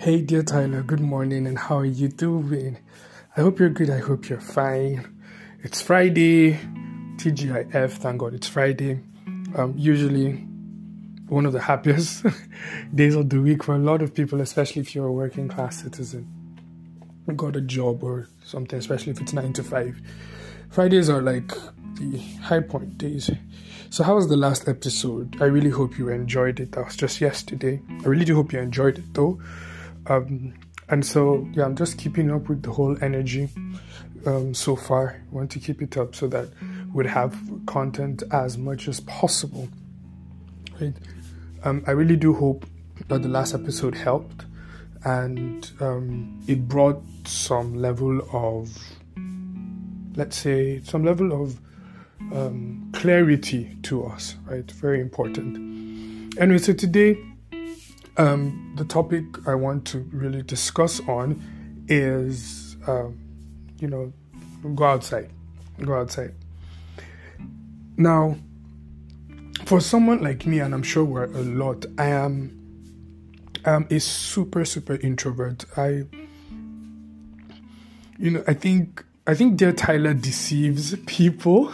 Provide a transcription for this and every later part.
Hey, dear Tyler, good morning, and how are you doing? I hope you're good. I hope you're fine. It's Friday, TGIF, thank God it's Friday. Um, usually one of the happiest days of the week for a lot of people, especially if you're a working class citizen. Got a job or something, especially if it's nine to five. Fridays are like the high point days. So, how was the last episode? I really hope you enjoyed it. That was just yesterday. I really do hope you enjoyed it though. Um, and so, yeah, I'm just keeping up with the whole energy um, so far. I want to keep it up so that we'd have content as much as possible. Right? Um, I really do hope that the last episode helped and um, it brought some level of, let's say, some level of um, clarity to us, right? Very important. Anyway, so today, um, the topic I want to really discuss on is, um, you know, go outside. Go outside. Now, for someone like me, and I'm sure we're a lot, I am, I am a super, super introvert. I, you know, I think I think Dear Tyler deceives people.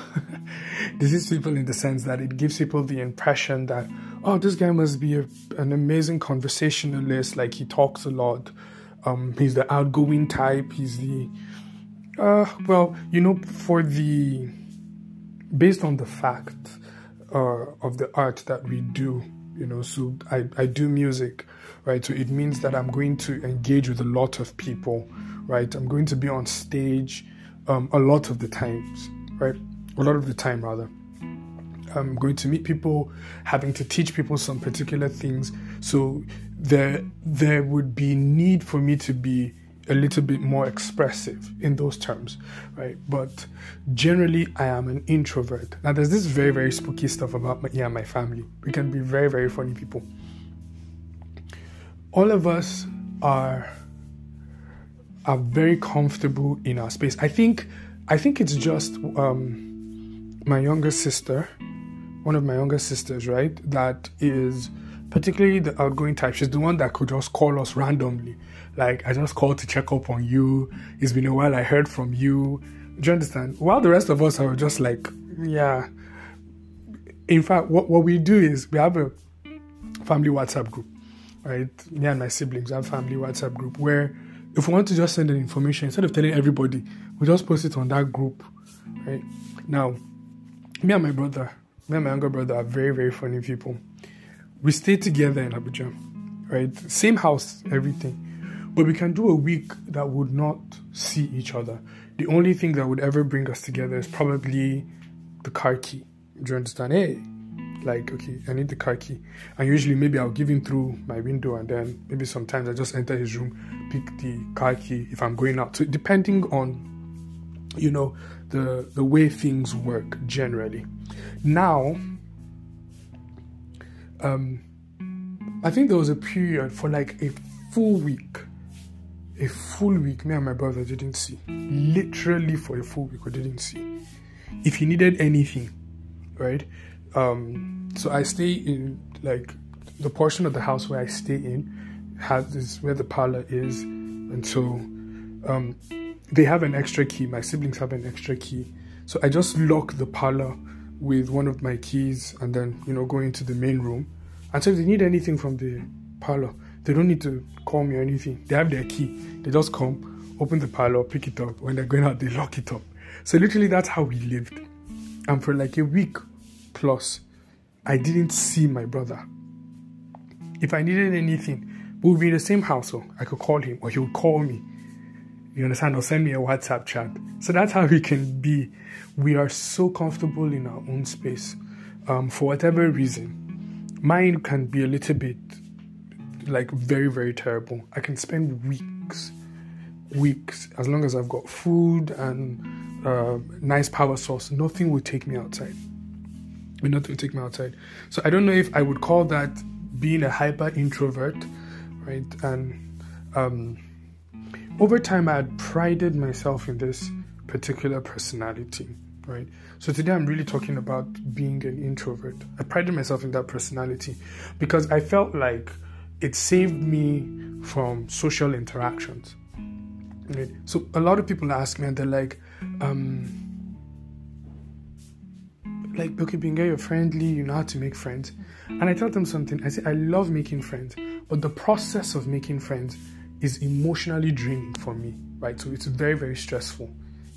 deceives people in the sense that it gives people the impression that, oh, this guy must be a, an amazing conversationalist. Like he talks a lot. Um, he's the outgoing type. He's the, uh, well, you know, for the, based on the fact uh, of the art that we do, you know, so I, I do music, right? So it means that I'm going to engage with a lot of people, right? I'm going to be on stage um, a lot of the times, right? A lot of the time, rather. I'm going to meet people, having to teach people some particular things. So there, there would be need for me to be a little bit more expressive in those terms, right? But generally, I am an introvert. Now, there's this very, very spooky stuff about me and my family. We can be very, very funny people. All of us are are very comfortable in our space. I think I think it's just um, my younger sister, one of my younger sisters, right? That is particularly the outgoing type. She's the one that could just call us randomly. Like I just called to check up on you. It's been a while. I heard from you. Do you understand? While the rest of us are just like, yeah. In fact, what, what we do is we have a family WhatsApp group, right? Me and my siblings have family WhatsApp group where if we want to just send an information instead of telling everybody, we just post it on that group, right? Now, me and my brother, me and my younger brother are very, very funny people. We stay together in Abuja, right? Same house, everything. But we can do a week that would not see each other. The only thing that would ever bring us together is probably the car key. Do you understand? Hey, like okay i need the car key and usually maybe i'll give him through my window and then maybe sometimes i just enter his room pick the car key if i'm going out. So depending on you know the the way things work generally. Now um i think there was a period for like a full week a full week me and my brother didn't see. Literally for a full week we didn't see. If he needed anything right um, so I stay in like the portion of the house where I stay in has is where the parlor is, and so um, they have an extra key. My siblings have an extra key, so I just lock the parlor with one of my keys, and then you know go into the main room. And so if they need anything from the parlor, they don't need to call me or anything. They have their key. They just come, open the parlor, pick it up. When they're going out, they lock it up. So literally, that's how we lived. And for like a week, plus, I didn't see my brother. If I needed anything, we would be in the same household. I could call him or he would call me. You understand? Or send me a WhatsApp chat. So that's how we can be. We are so comfortable in our own space um, for whatever reason. Mine can be a little bit like very, very terrible. I can spend weeks, weeks, as long as I've got food and uh, nice power source, nothing will take me outside but not to take me outside. So I don't know if I would call that being a hyper introvert, right? And um, over time, I had prided myself in this particular personality, right? So today, I'm really talking about being an introvert. I prided myself in that personality because I felt like it saved me from social interactions. Right? So a lot of people ask me and they're like, um, like, okay, Binga, you're friendly, you know how to make friends. And I tell them something. I say, I love making friends, but the process of making friends is emotionally draining for me, right? So it's very, very stressful.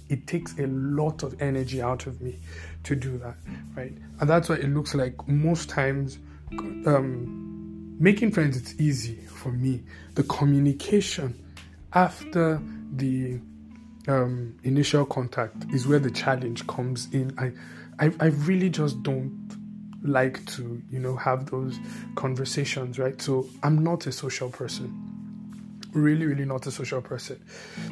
It takes a lot of energy out of me to do that, right? And that's why it looks like most times um, making friends, it's easy for me. The communication after the um, initial contact is where the challenge comes in. I, I, I really just don't like to, you know, have those conversations, right? So I'm not a social person. Really, really not a social person.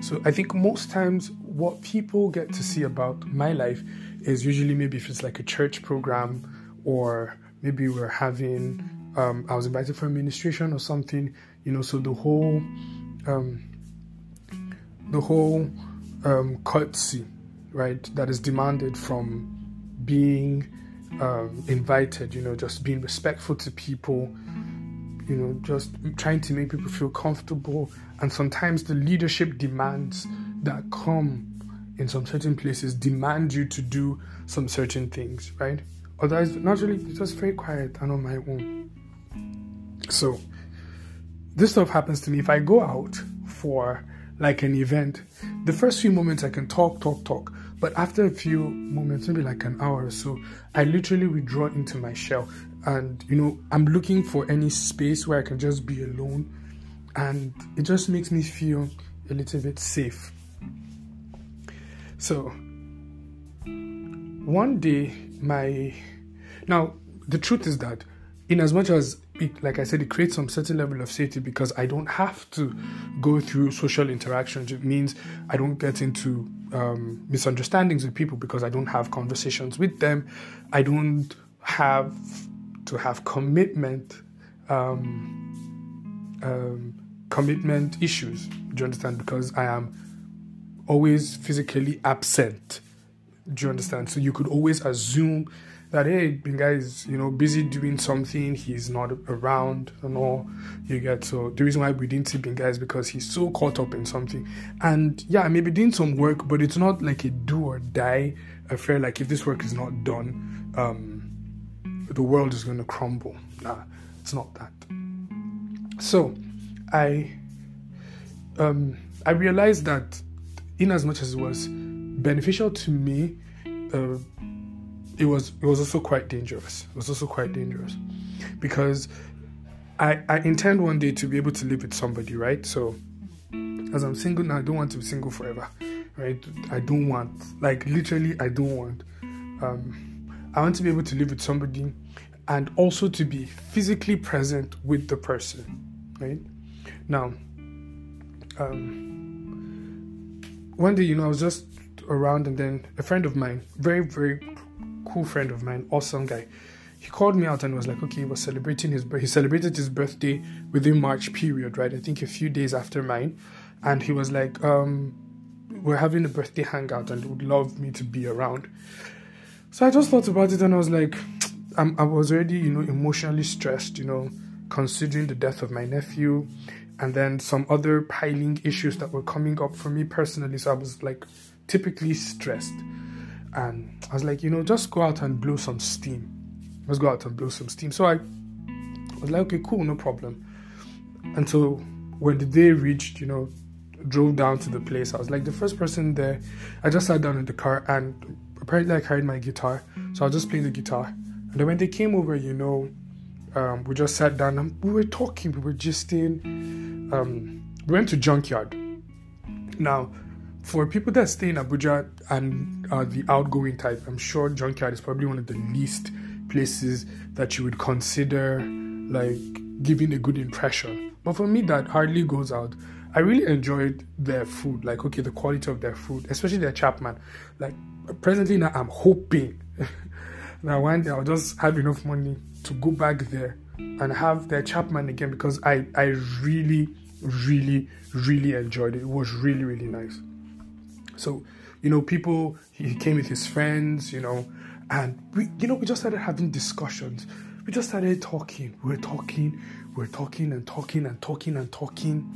So I think most times what people get to see about my life is usually maybe if it's like a church program or maybe we're having um, I was invited for administration or something, you know, so the whole um, the whole um, courtesy, right, that is demanded from being um, invited, you know, just being respectful to people, you know, just trying to make people feel comfortable. And sometimes the leadership demands that come in some certain places demand you to do some certain things, right? Otherwise, naturally, it's just very quiet and on my own. So, this stuff happens to me if I go out for like an event. The first few moments I can talk, talk, talk. But after a few moments, maybe like an hour or so, I literally withdraw into my shell. And, you know, I'm looking for any space where I can just be alone. And it just makes me feel a little bit safe. So, one day, my. Now, the truth is that, in as much as it, like I said, it creates some certain level of safety because I don't have to go through social interactions. It means I don't get into um, misunderstandings with people because I don't have conversations with them. I don't have to have commitment, um, um, commitment issues. Do you understand? Because I am always physically absent. Do you understand? So you could always assume that hey, guy is you know busy doing something, he's not around and all. You get so the reason why we didn't see Binga is because he's so caught up in something. And yeah, maybe doing some work, but it's not like a do or die affair. Like if this work is not done, um, the world is going to crumble. Nah, it's not that. So, I um, I realized that in as much as it was beneficial to me. Uh, it was it was also quite dangerous. It was also quite dangerous because I I intend one day to be able to live with somebody, right? So as I'm single now, I don't want to be single forever, right? I don't want like literally I don't want. Um, I want to be able to live with somebody and also to be physically present with the person, right? Now, um, one day, you know, I was just around and then a friend of mine, very, very cool friend of mine, awesome guy. He called me out and was like, okay, he was celebrating his he celebrated his birthday within March period, right? I think a few days after mine, and he was like, um, we're having a birthday hangout and would love me to be around. So I just thought about it and I was like, I'm, I was already, you know, emotionally stressed, you know, considering the death of my nephew and then some other piling issues that were coming up for me personally. So I was like typically stressed. And I was like, you know, just go out and blow some steam. Let's go out and blow some steam. So I was like, okay, cool, no problem. Until when the day reached, you know, drove down to the place, I was like the first person there. I just sat down in the car and apparently I carried my guitar. So I just playing the guitar. And then when they came over, you know, um, we just sat down and we were talking, we were just in. Um, we went to Junkyard. Now, for people that stay in Abuja and are the outgoing type, I'm sure Junkyard is probably one of the least places that you would consider like giving a good impression. But for me, that hardly goes out. I really enjoyed their food, like okay, the quality of their food, especially their chapman. Like presently now, I'm hoping that one day I'll just have enough money to go back there and have their chapman again because I I really really really enjoyed it. It was really really nice. So, you know, people, he came with his friends, you know, and we, you know, we just started having discussions. we just started talking. We were talking, we were talking and talking and talking and talking.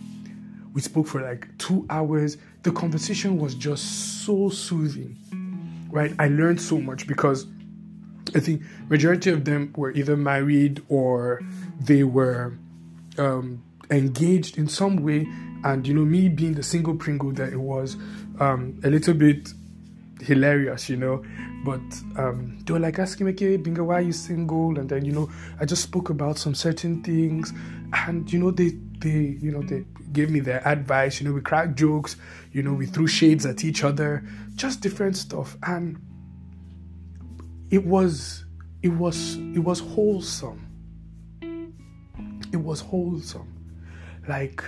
We spoke for like two hours. The conversation was just so soothing, right? I learned so much because I think majority of them were either married or they were um, engaged in some way. And you know, me being the single Pringle that it was, um, a little bit hilarious, you know. But um, they were like asking me, okay, Binga, why are you single? And then, you know, I just spoke about some certain things. And, you know, they, they, you know, they gave me their advice. You know, we cracked jokes, you know, we threw shades at each other, just different stuff. And it was, it was, it was wholesome. It was wholesome. Like,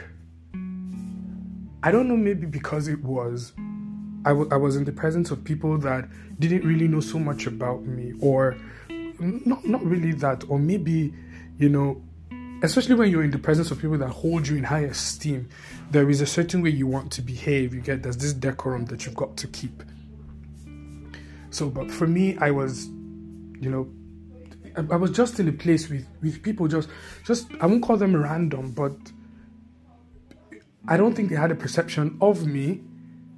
I don't know, maybe because it was I, w- I was in the presence of people that didn't really know so much about me, or not, not really that, or maybe, you know, especially when you're in the presence of people that hold you in high esteem, there is a certain way you want to behave. You get there's this decorum that you've got to keep. So, but for me, I was, you know, I, I was just in a place with with people just, just I won't call them random, but I don't think they had a perception of me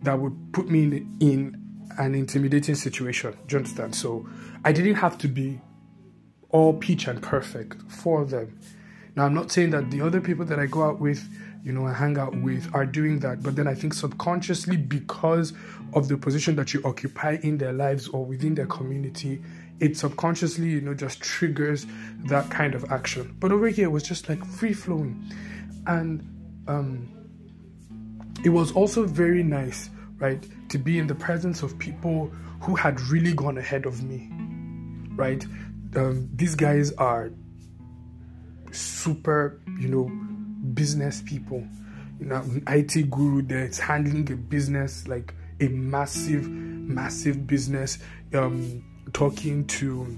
that would put me in, in an intimidating situation. Do you understand? So I didn't have to be all peach and perfect for them. Now, I'm not saying that the other people that I go out with, you know, I hang out with are doing that, but then I think subconsciously, because of the position that you occupy in their lives or within their community, it subconsciously, you know, just triggers that kind of action. But over here, it was just like free flowing. And um, it was also very nice right? To be in the presence of people who had really gone ahead of me, right? Um, these guys are super, you know, business people. You know, an IT guru that's handling a business like a massive, massive business. Um, talking to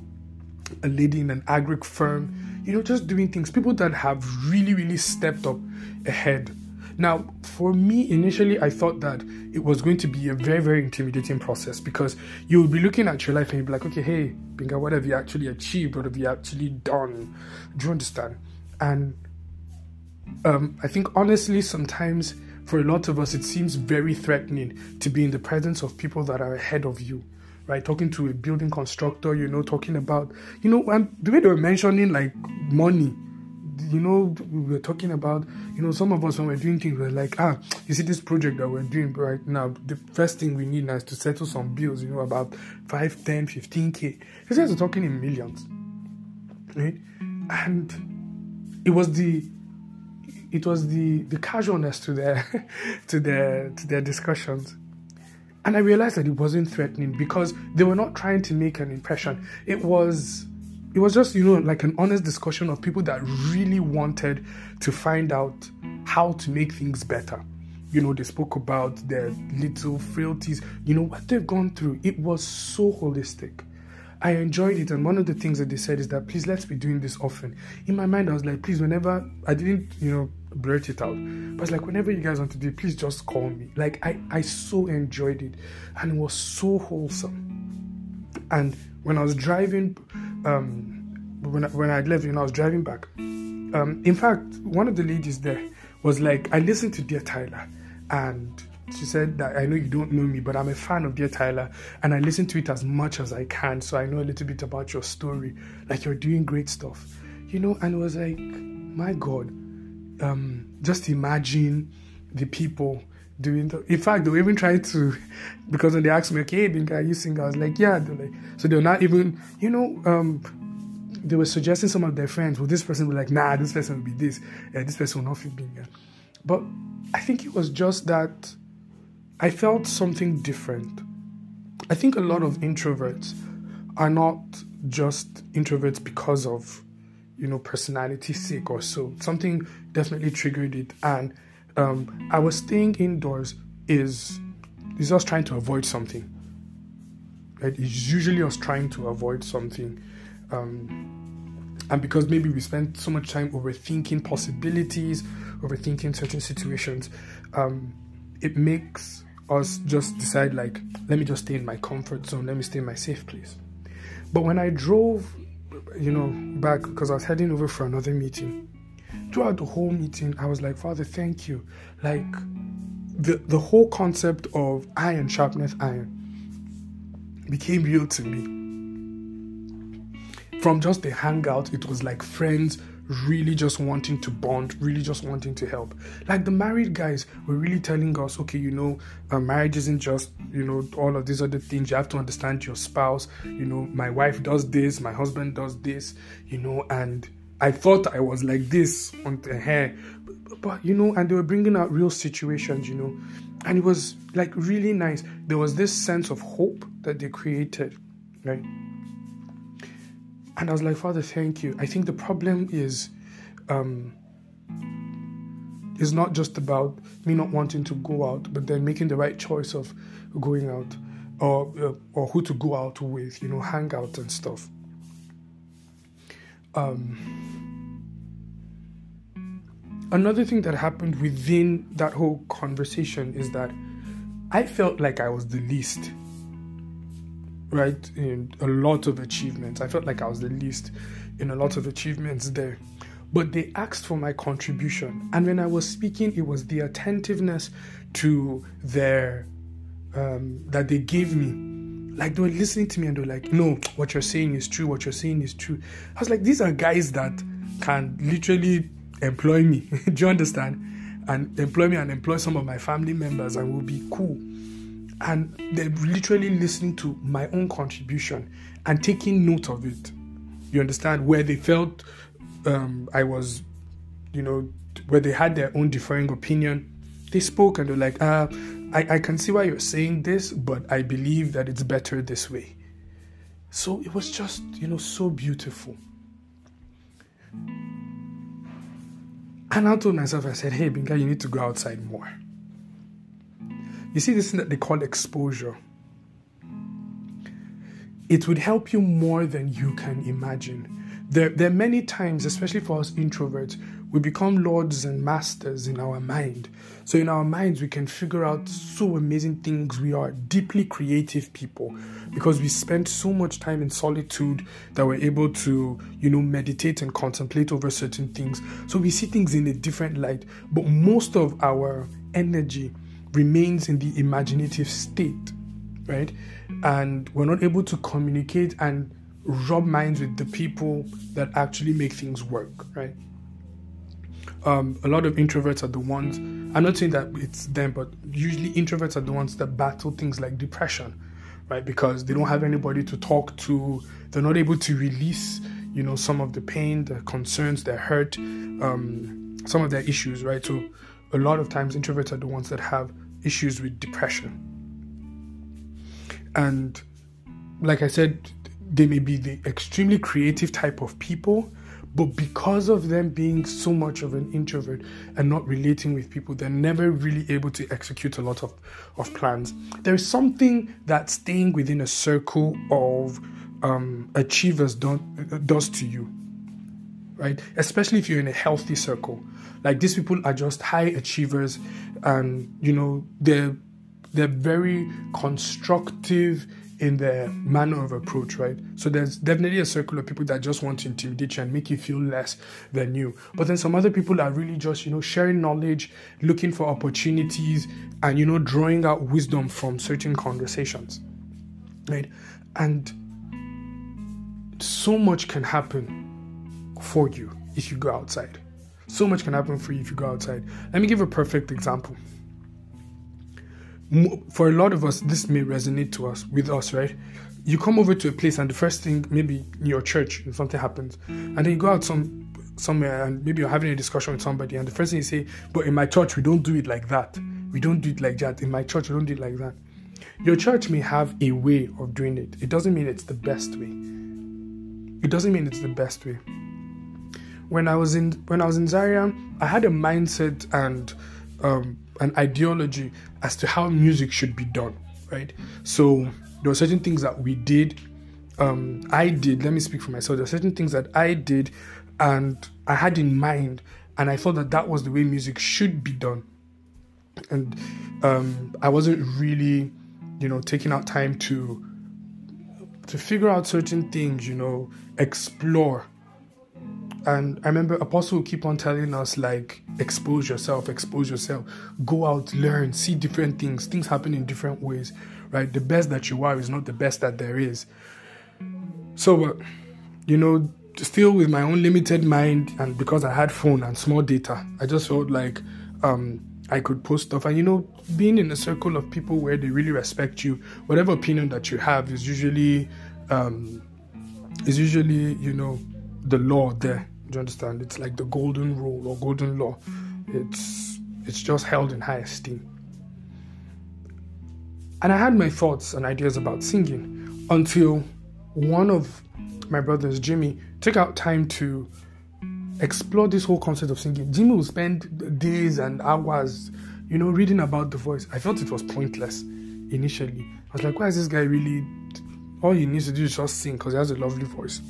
a lady in an agri firm, you know, just doing things. People that have really, really stepped up ahead now, for me, initially, I thought that it was going to be a very, very intimidating process because you would be looking at your life and you'd be like, okay, hey, Binga, what have you actually achieved? What have you actually done? Do you understand? And um, I think honestly, sometimes for a lot of us, it seems very threatening to be in the presence of people that are ahead of you right? Talking to a building constructor, you know, talking about, you know, and the way they were mentioning like money, you know, we were talking about, you know, some of us when we're doing things, we're like, ah, you see this project that we're doing right now, the first thing we need now is to settle some bills, you know, about 5, 10, 15K. These guys are talking in millions, right? And it was the, it was the, the casualness to their, to their, to their discussions. And I realized that it wasn't threatening because they were not trying to make an impression. It was it was just you know like an honest discussion of people that really wanted to find out how to make things better. You know they spoke about their little frailties you know what they've gone through. It was so holistic. I enjoyed it. And one of the things that they said is that please let's be doing this often. In my mind i was like please whenever i didn't you know blurt it out. But it's like whenever you guys want to do it please just call me. Like i i so enjoyed it. And it was so wholesome. And when i was driving um, when I, when I left, you know, I was driving back. Um, in fact, one of the ladies there was like, I listened to Dear Tyler, and she said that I know you don't know me, but I'm a fan of Dear Tyler, and I listen to it as much as I can, so I know a little bit about your story. Like you're doing great stuff, you know. And it was like, my God, um, just imagine the people doing the, in fact they were even trying to because when they asked me okay Binga, are you sing I was like yeah. They're like so they're not even you know um they were suggesting some of their friends well this person be like nah this person will be this. Yeah, this person will not fit Binga. but I think it was just that I felt something different. I think a lot of introverts are not just introverts because of you know personality sake or so. Something definitely triggered it and um, our staying indoors is is us trying to avoid something. Right? It's usually us trying to avoid something. Um, and because maybe we spend so much time overthinking possibilities, overthinking certain situations, um, it makes us just decide, like, let me just stay in my comfort zone, let me stay in my safe place. But when I drove you know, back because I was heading over for another meeting. Throughout the whole meeting, I was like, Father, thank you. Like the the whole concept of iron sharpness iron became real to me. From just a hangout, it was like friends really just wanting to bond, really just wanting to help. Like the married guys were really telling us, okay, you know, uh, marriage isn't just, you know, all of these other things. You have to understand your spouse. You know, my wife does this, my husband does this, you know, and I thought I was like this on the hair. But, but, you know, and they were bringing out real situations, you know, and it was like really nice. There was this sense of hope that they created, right? And I was like, Father, thank you. I think the problem is, um, is not just about me not wanting to go out, but then making the right choice of going out, or uh, or who to go out with, you know, hang out and stuff. Um, another thing that happened within that whole conversation is that I felt like I was the least right in a lot of achievements. I felt like i was the least in a lot of achievements there. But they asked for my contribution. And when i was speaking it was the attentiveness to their um, that they gave me. Like they were listening to me and they were like no what you're saying is true what you're saying is true. I was like these are guys that can literally employ me do you understand and employ me and employ some of my family members and we'll be cool and they're literally listening to my own contribution and taking note of it. You understand where they felt um, I was, you know, where they had their own differing opinion. They spoke and they're like, uh, I, I can see why you're saying this, but I believe that it's better this way. So it was just, you know, so beautiful. And I told myself, I said, hey, Binga, you need to go outside more. You see this thing that they call exposure. It would help you more than you can imagine. There, there are many times, especially for us introverts, we become lords and masters in our mind. So, in our minds, we can figure out so amazing things. We are deeply creative people because we spend so much time in solitude that we're able to, you know, meditate and contemplate over certain things. So, we see things in a different light. But most of our energy remains in the imaginative state, right? And we're not able to communicate and rub minds with the people that actually make things work, right? Um, a lot of introverts are the ones, I'm not saying that it's them, but usually introverts are the ones that battle things like depression, right? Because they don't have anybody to talk to, they're not able to release, you know, some of the pain, the concerns, their hurt, um, some of their issues, right? So a lot of times introverts are the ones that have issues with depression. And like I said, they may be the extremely creative type of people, but because of them being so much of an introvert and not relating with people, they're never really able to execute a lot of, of plans. There is something that staying within a circle of um, achievers don't, does to you, right? Especially if you're in a healthy circle. Like these people are just high achievers, and you know they're they're very constructive in their manner of approach, right? So there's definitely a circle of people that just want to intimidate you and make you feel less than you. But then some other people are really just, you know, sharing knowledge, looking for opportunities, and you know, drawing out wisdom from certain conversations. Right? And so much can happen for you if you go outside. So much can happen for you if you go outside. Let me give a perfect example. For a lot of us, this may resonate to us with us, right? You come over to a place, and the first thing, maybe in your church, something happens, and then you go out some somewhere, and maybe you're having a discussion with somebody, and the first thing you say, "But in my church, we don't do it like that. We don't do it like that. In my church, we don't do it like that." Your church may have a way of doing it. It doesn't mean it's the best way. It doesn't mean it's the best way when I was in when I was in Zaria, I had a mindset and um, an ideology as to how music should be done. Right. So there were certain things that we did. Um, I did. Let me speak for myself. There were certain things that I did, and I had in mind, and I thought that that was the way music should be done. And um, I wasn't really, you know, taking out time to to figure out certain things, you know, explore. And I remember Apostle keep on telling us, like, expose yourself, expose yourself, go out, learn, see different things. Things happen in different ways, right? The best that you are is not the best that there is. So, uh, you know, still with my own limited mind, and because I had phone and small data, I just felt like um, I could post stuff. And you know, being in a circle of people where they really respect you, whatever opinion that you have is usually um, is usually you know the law there. Do you understand? It's like the golden rule or golden law. It's it's just held in high esteem. And I had my thoughts and ideas about singing until one of my brothers, Jimmy, took out time to explore this whole concept of singing. Jimmy will spend days and hours, you know, reading about the voice. I felt it was pointless initially. I was like, why is this guy really? All he needs to do is just sing because he has a lovely voice.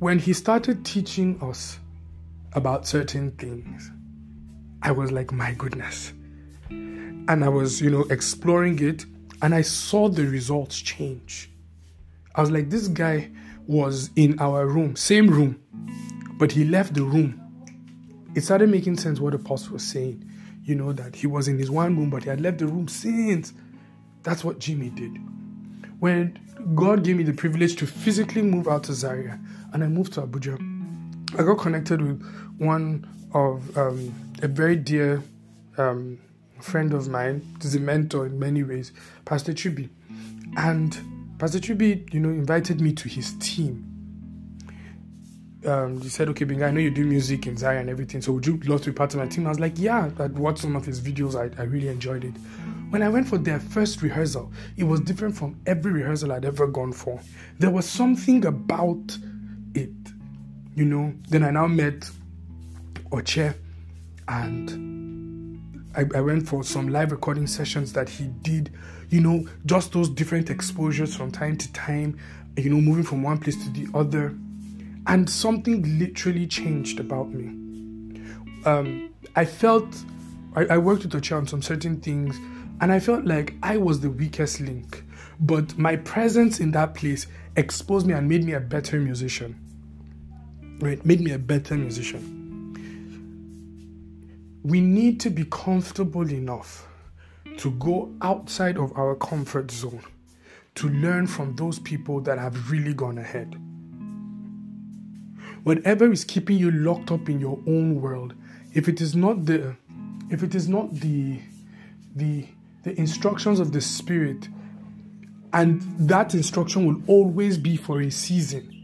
When he started teaching us about certain things, I was like, my goodness. And I was, you know, exploring it and I saw the results change. I was like, this guy was in our room, same room, but he left the room. It started making sense what the apostle was saying. You know, that he was in his one room, but he had left the room since. That's what Jimmy did. When God gave me the privilege to physically move out to Zaria and I moved to Abuja, I got connected with one of um, a very dear um, friend of mine, he's a mentor in many ways, Pastor Chubi. And Pastor Chubi, you know, invited me to his team. Um, he said, "Okay, Benga, I know you do music in Zaria and everything, so would you love to be part of my team?" I was like, "Yeah." I watched some of his videos. I, I really enjoyed it. When I went for their first rehearsal, it was different from every rehearsal I'd ever gone for. There was something about it, you know. Then I now met Oche, and I, I went for some live recording sessions that he did you know, just those different exposures from time to time, you know, moving from one place to the other. And something literally changed about me. Um, I felt, I, I worked with Oche on some certain things, and I felt like I was the weakest link. But my presence in that place exposed me and made me a better musician. Right? Made me a better musician. We need to be comfortable enough to go outside of our comfort zone to learn from those people that have really gone ahead. Whatever is keeping you locked up in your own world, if it is not the if it is not the the the instructions of the spirit and that instruction will always be for a season.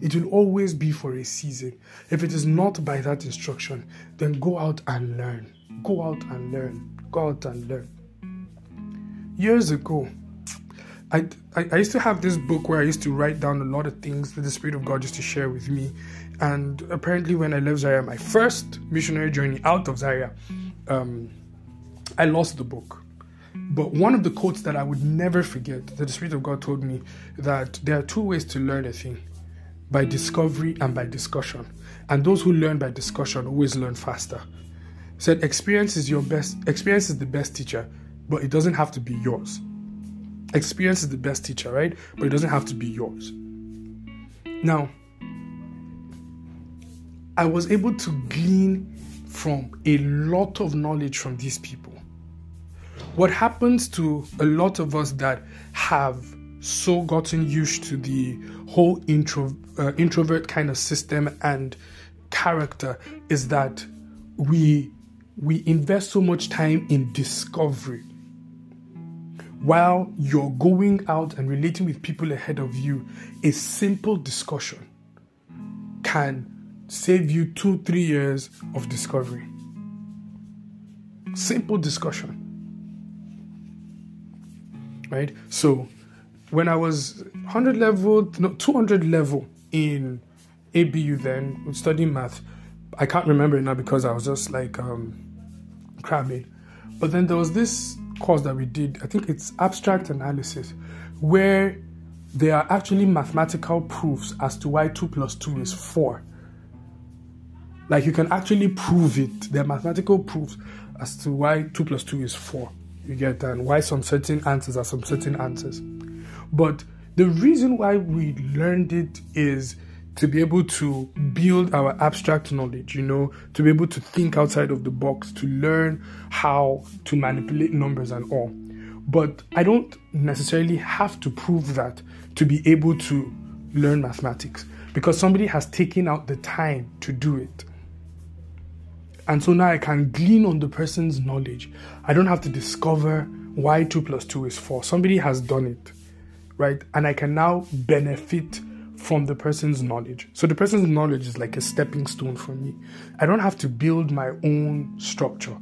It will always be for a season. If it is not by that instruction then go out and learn. Go out and learn. Go out and learn. Years ago, I, I, used to have this book where I used to write down a lot of things that the Spirit of God used to share with me. And apparently, when I left Zaria, my first missionary journey out of Zaria, um, I lost the book. But one of the quotes that I would never forget that the Spirit of God told me that there are two ways to learn a thing by discovery and by discussion. And those who learn by discussion always learn faster. Said experience is your best experience is the best teacher but it doesn't have to be yours. Experience is the best teacher, right? But it doesn't have to be yours. Now, I was able to glean from a lot of knowledge from these people. What happens to a lot of us that have so gotten used to the whole intro, uh, introvert kind of system and character is that we we invest so much time in discovery while you're going out and relating with people ahead of you, a simple discussion can save you two, three years of discovery. Simple discussion. Right? So, when I was 100 level, no, 200 level in ABU, then studying math, I can't remember it now because I was just like um, cramming. But then there was this course that we did, I think it's abstract analysis, where there are actually mathematical proofs as to why 2 plus 2 is 4. Like you can actually prove it. There are mathematical proofs as to why 2 plus 2 is 4. You get? And why some certain answers are some certain answers. But the reason why we learned it is to be able to build our abstract knowledge, you know, to be able to think outside of the box, to learn how to manipulate numbers and all. But I don't necessarily have to prove that to be able to learn mathematics because somebody has taken out the time to do it. And so now I can glean on the person's knowledge. I don't have to discover why 2 plus 2 is 4. Somebody has done it, right? And I can now benefit from the person's knowledge. So the person's knowledge is like a stepping stone for me. I don't have to build my own structure.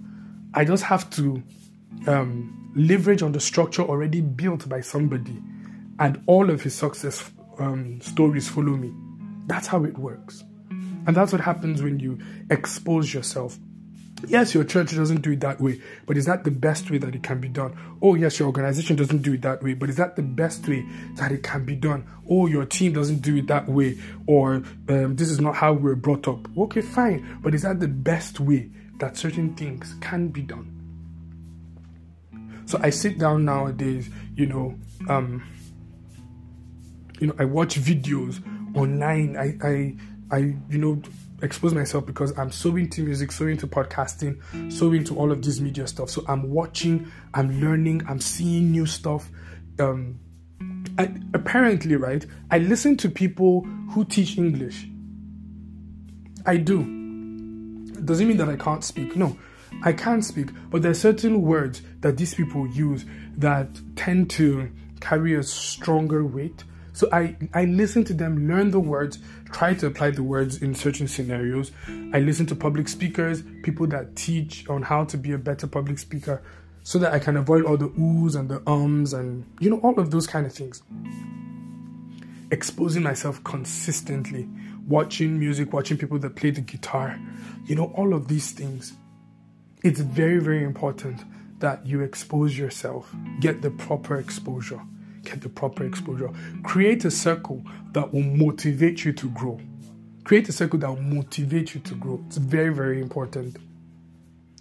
I just have to um, leverage on the structure already built by somebody, and all of his success um, stories follow me. That's how it works. And that's what happens when you expose yourself. Yes, your church doesn't do it that way, but is that the best way that it can be done? Oh, yes, your organization doesn't do it that way, but is that the best way that it can be done? Oh, your team doesn't do it that way, or um, this is not how we we're brought up. Okay, fine, but is that the best way that certain things can be done? So I sit down nowadays, you know, um, you know, I watch videos online. I, I, I, you know, expose myself because I'm so into music, so into podcasting, so into all of this media stuff. So I'm watching, I'm learning, I'm seeing new stuff. Um, I, apparently, right? I listen to people who teach English. I do. doesn't mean that I can't speak. No, I can speak, but there are certain words that these people use that tend to carry a stronger weight so I, I listen to them, learn the words, try to apply the words in certain scenarios. I listen to public speakers, people that teach on how to be a better public speaker, so that I can avoid all the oohs and the ums and you know all of those kind of things. Exposing myself consistently, watching music, watching people that play the guitar, you know, all of these things. It's very, very important that you expose yourself, get the proper exposure get the proper exposure. Create a circle that will motivate you to grow. Create a circle that will motivate you to grow. It's very, very important.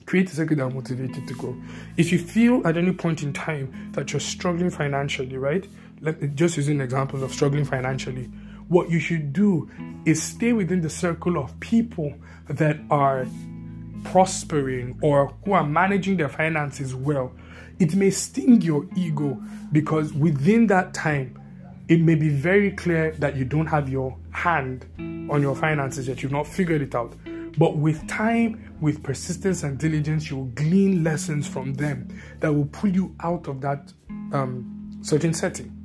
Create a circle that will motivate you to grow. If you feel at any point in time that you're struggling financially, right? Just using an example of struggling financially, what you should do is stay within the circle of people that are prospering or who are managing their finances well it may sting your ego because within that time, it may be very clear that you don't have your hand on your finances yet, you've not figured it out. But with time, with persistence and diligence, you will glean lessons from them that will pull you out of that um, certain setting.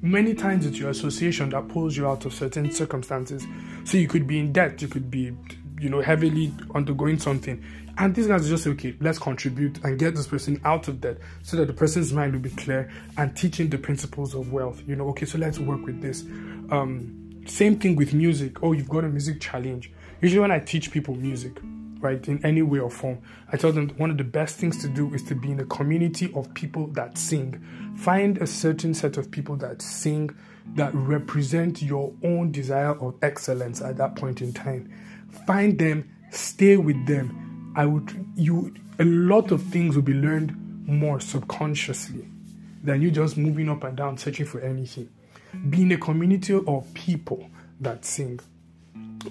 Many times it's your association that pulls you out of certain circumstances. So you could be in debt, you could be, you know, heavily undergoing something. And these guys just okay, let's contribute and get this person out of debt so that the person's mind will be clear and teaching the principles of wealth. You know, okay, so let's work with this. Um, same thing with music. Oh, you've got a music challenge. Usually, when I teach people music, right, in any way or form, I tell them one of the best things to do is to be in a community of people that sing. Find a certain set of people that sing that represent your own desire of excellence at that point in time. Find them, stay with them, I would you a lot of things will be learned more subconsciously than you just moving up and down searching for anything. Being a community of people that sing.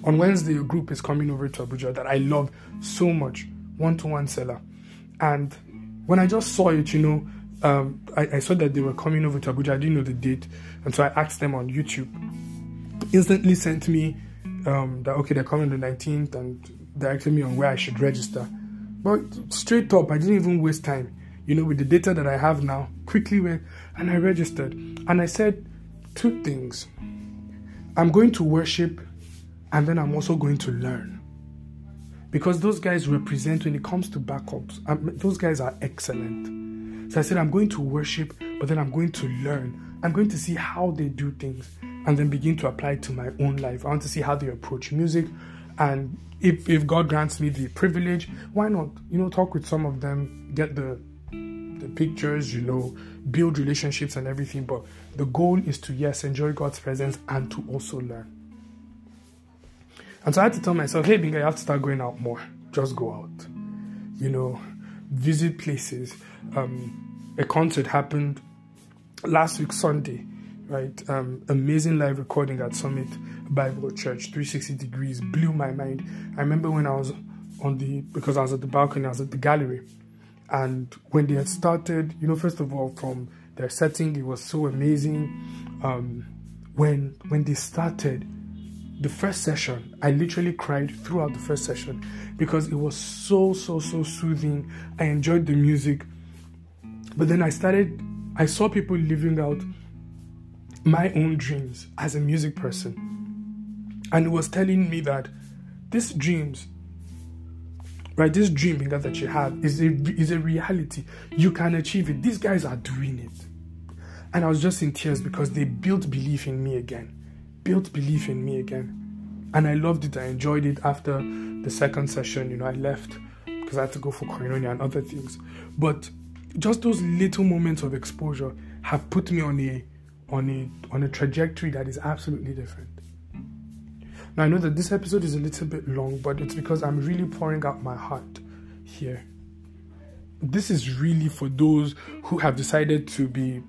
On Wednesday, a group is coming over to Abuja that I love so much, one to one seller. And when I just saw it, you know, um, I, I, saw that they were coming over to Abuja. I didn't know the date. And so I asked them on YouTube. Instantly sent me um, that, okay, they're coming the 19th and directed me on where I should register. But straight up, I didn't even waste time. You know, with the data that I have now, quickly went and I registered. And I said two things I'm going to worship, and then I'm also going to learn. Because those guys represent, when it comes to backups, um, those guys are excellent. So I said, I'm going to worship, but then I'm going to learn. I'm going to see how they do things and then begin to apply it to my own life. I want to see how they approach music, and if, if God grants me the privilege, why not? You know, talk with some of them, get the the pictures, you know, build relationships and everything. But the goal is to yes, enjoy God's presence and to also learn. And so I had to tell myself, hey Binga, you have to start going out more. Just go out. You know, visit places. Um, a concert happened last week Sunday, right? Um, amazing live recording at Summit Bible Church, 360 degrees, blew my mind. I remember when I was on the because I was at the balcony, I was at the gallery, and when they had started, you know, first of all, from their setting, it was so amazing. Um, when when they started the first session, I literally cried throughout the first session because it was so so so soothing. I enjoyed the music, but then I started. I saw people living out my own dreams as a music person, and it was telling me that these dreams right this dream that you have is a, is a reality you can achieve it these guys are doing it and I was just in tears because they built belief in me again. Built belief in me again. And I loved it. I enjoyed it after the second session. You know, I left because I had to go for koinonia and other things. But just those little moments of exposure have put me on a on a on a trajectory that is absolutely different. Now I know that this episode is a little bit long, but it's because I'm really pouring out my heart here. This is really for those who have decided to be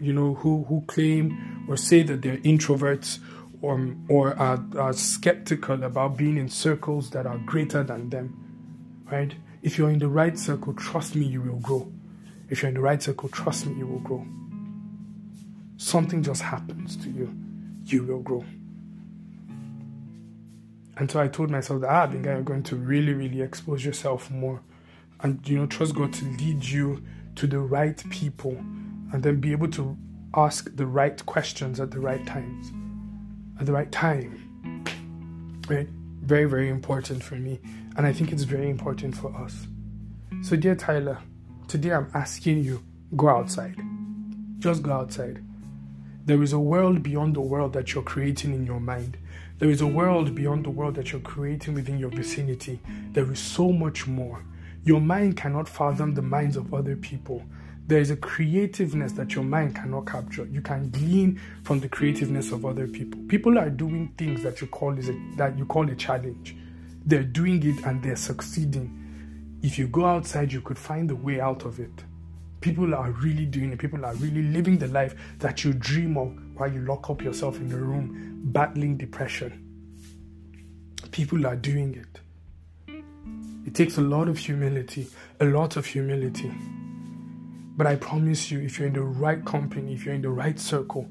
you know, who, who claim or say that they're introverts or, or are, are skeptical about being in circles that are greater than them, right? If you're in the right circle, trust me, you will grow. If you're in the right circle, trust me, you will grow. Something just happens to you, you will grow. And so I told myself that ah, I think I'm going to really, really expose yourself more and, you know, trust God to lead you to the right people and then be able to ask the right questions at the right times, at the right time. Right? Very, very important for me. And I think it's very important for us. So, dear Tyler, today I'm asking you go outside. Just go outside. There is a world beyond the world that you're creating in your mind. There is a world beyond the world that you're creating within your vicinity. There is so much more. Your mind cannot fathom the minds of other people there is a creativeness that your mind cannot capture. You can glean from the creativeness of other people. People are doing things that you call is a, that you call a challenge. They're doing it and they're succeeding. If you go outside, you could find the way out of it. People are really doing it. People are really living the life that you dream of while you lock up yourself in the room battling depression. People are doing it. It takes a lot of humility, a lot of humility. But I promise you, if you're in the right company, if you're in the right circle,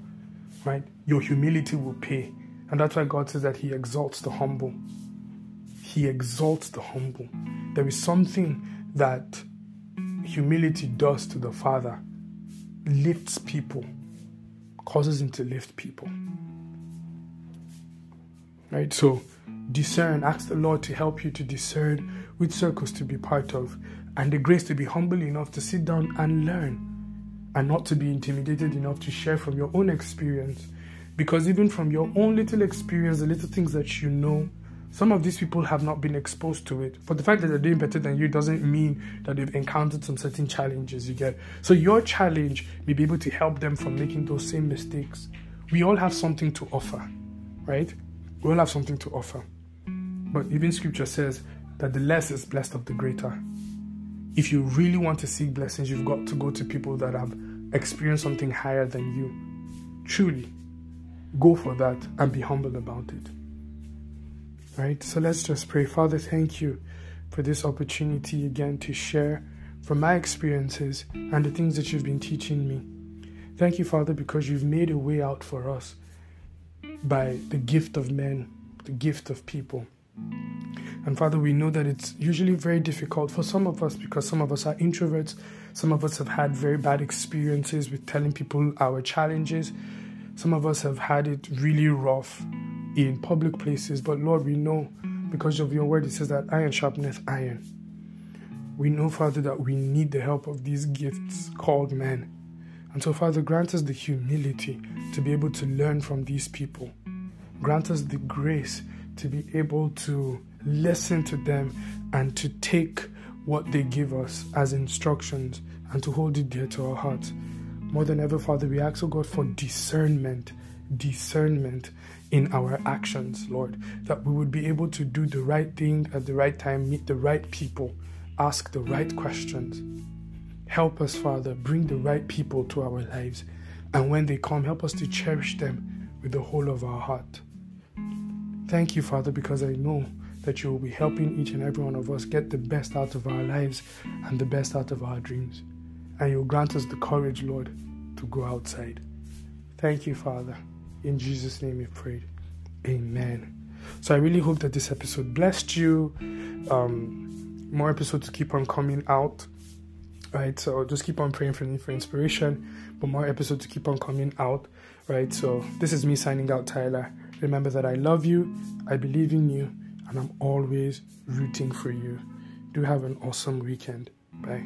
right, your humility will pay. And that's why God says that He exalts the humble. He exalts the humble. There is something that humility does to the Father, lifts people, causes Him to lift people. Right? So discern, ask the Lord to help you to discern which circles to be part of and the grace to be humble enough to sit down and learn and not to be intimidated enough to share from your own experience. Because even from your own little experience, the little things that you know, some of these people have not been exposed to it. But the fact that they're doing better than you doesn't mean that they've encountered some certain challenges you get. So your challenge may be able to help them from making those same mistakes. We all have something to offer, right? We all have something to offer. But even scripture says that the less is blessed of the greater if you really want to seek blessings, you've got to go to people that have experienced something higher than you. Truly, go for that and be humble about it. Right? So let's just pray. Father, thank you for this opportunity again to share from my experiences and the things that you've been teaching me. Thank you, Father, because you've made a way out for us by the gift of men, the gift of people. And Father, we know that it's usually very difficult for some of us because some of us are introverts. Some of us have had very bad experiences with telling people our challenges. Some of us have had it really rough in public places. But Lord, we know because of your word, it says that iron sharpeneth iron. We know, Father, that we need the help of these gifts called men. And so, Father, grant us the humility to be able to learn from these people. Grant us the grace to be able to listen to them and to take what they give us as instructions and to hold it dear to our hearts. More than ever, Father, we ask, oh God, for discernment, discernment in our actions, Lord, that we would be able to do the right thing at the right time, meet the right people, ask the right questions. Help us, Father, bring the right people to our lives And when they come, help us to cherish them with the whole of our heart. Thank you, Father, because I know that you will be helping each and every one of us get the best out of our lives and the best out of our dreams. And you'll grant us the courage, Lord, to go outside. Thank you, Father. In Jesus' name we prayed. Amen. So I really hope that this episode blessed you. Um, more episodes keep on coming out. Right, so just keep on praying for me for inspiration, but more episodes keep on coming out. Right, so this is me signing out, Tyler. Remember that I love you, I believe in you, and I'm always rooting for you. Do have an awesome weekend. Bye.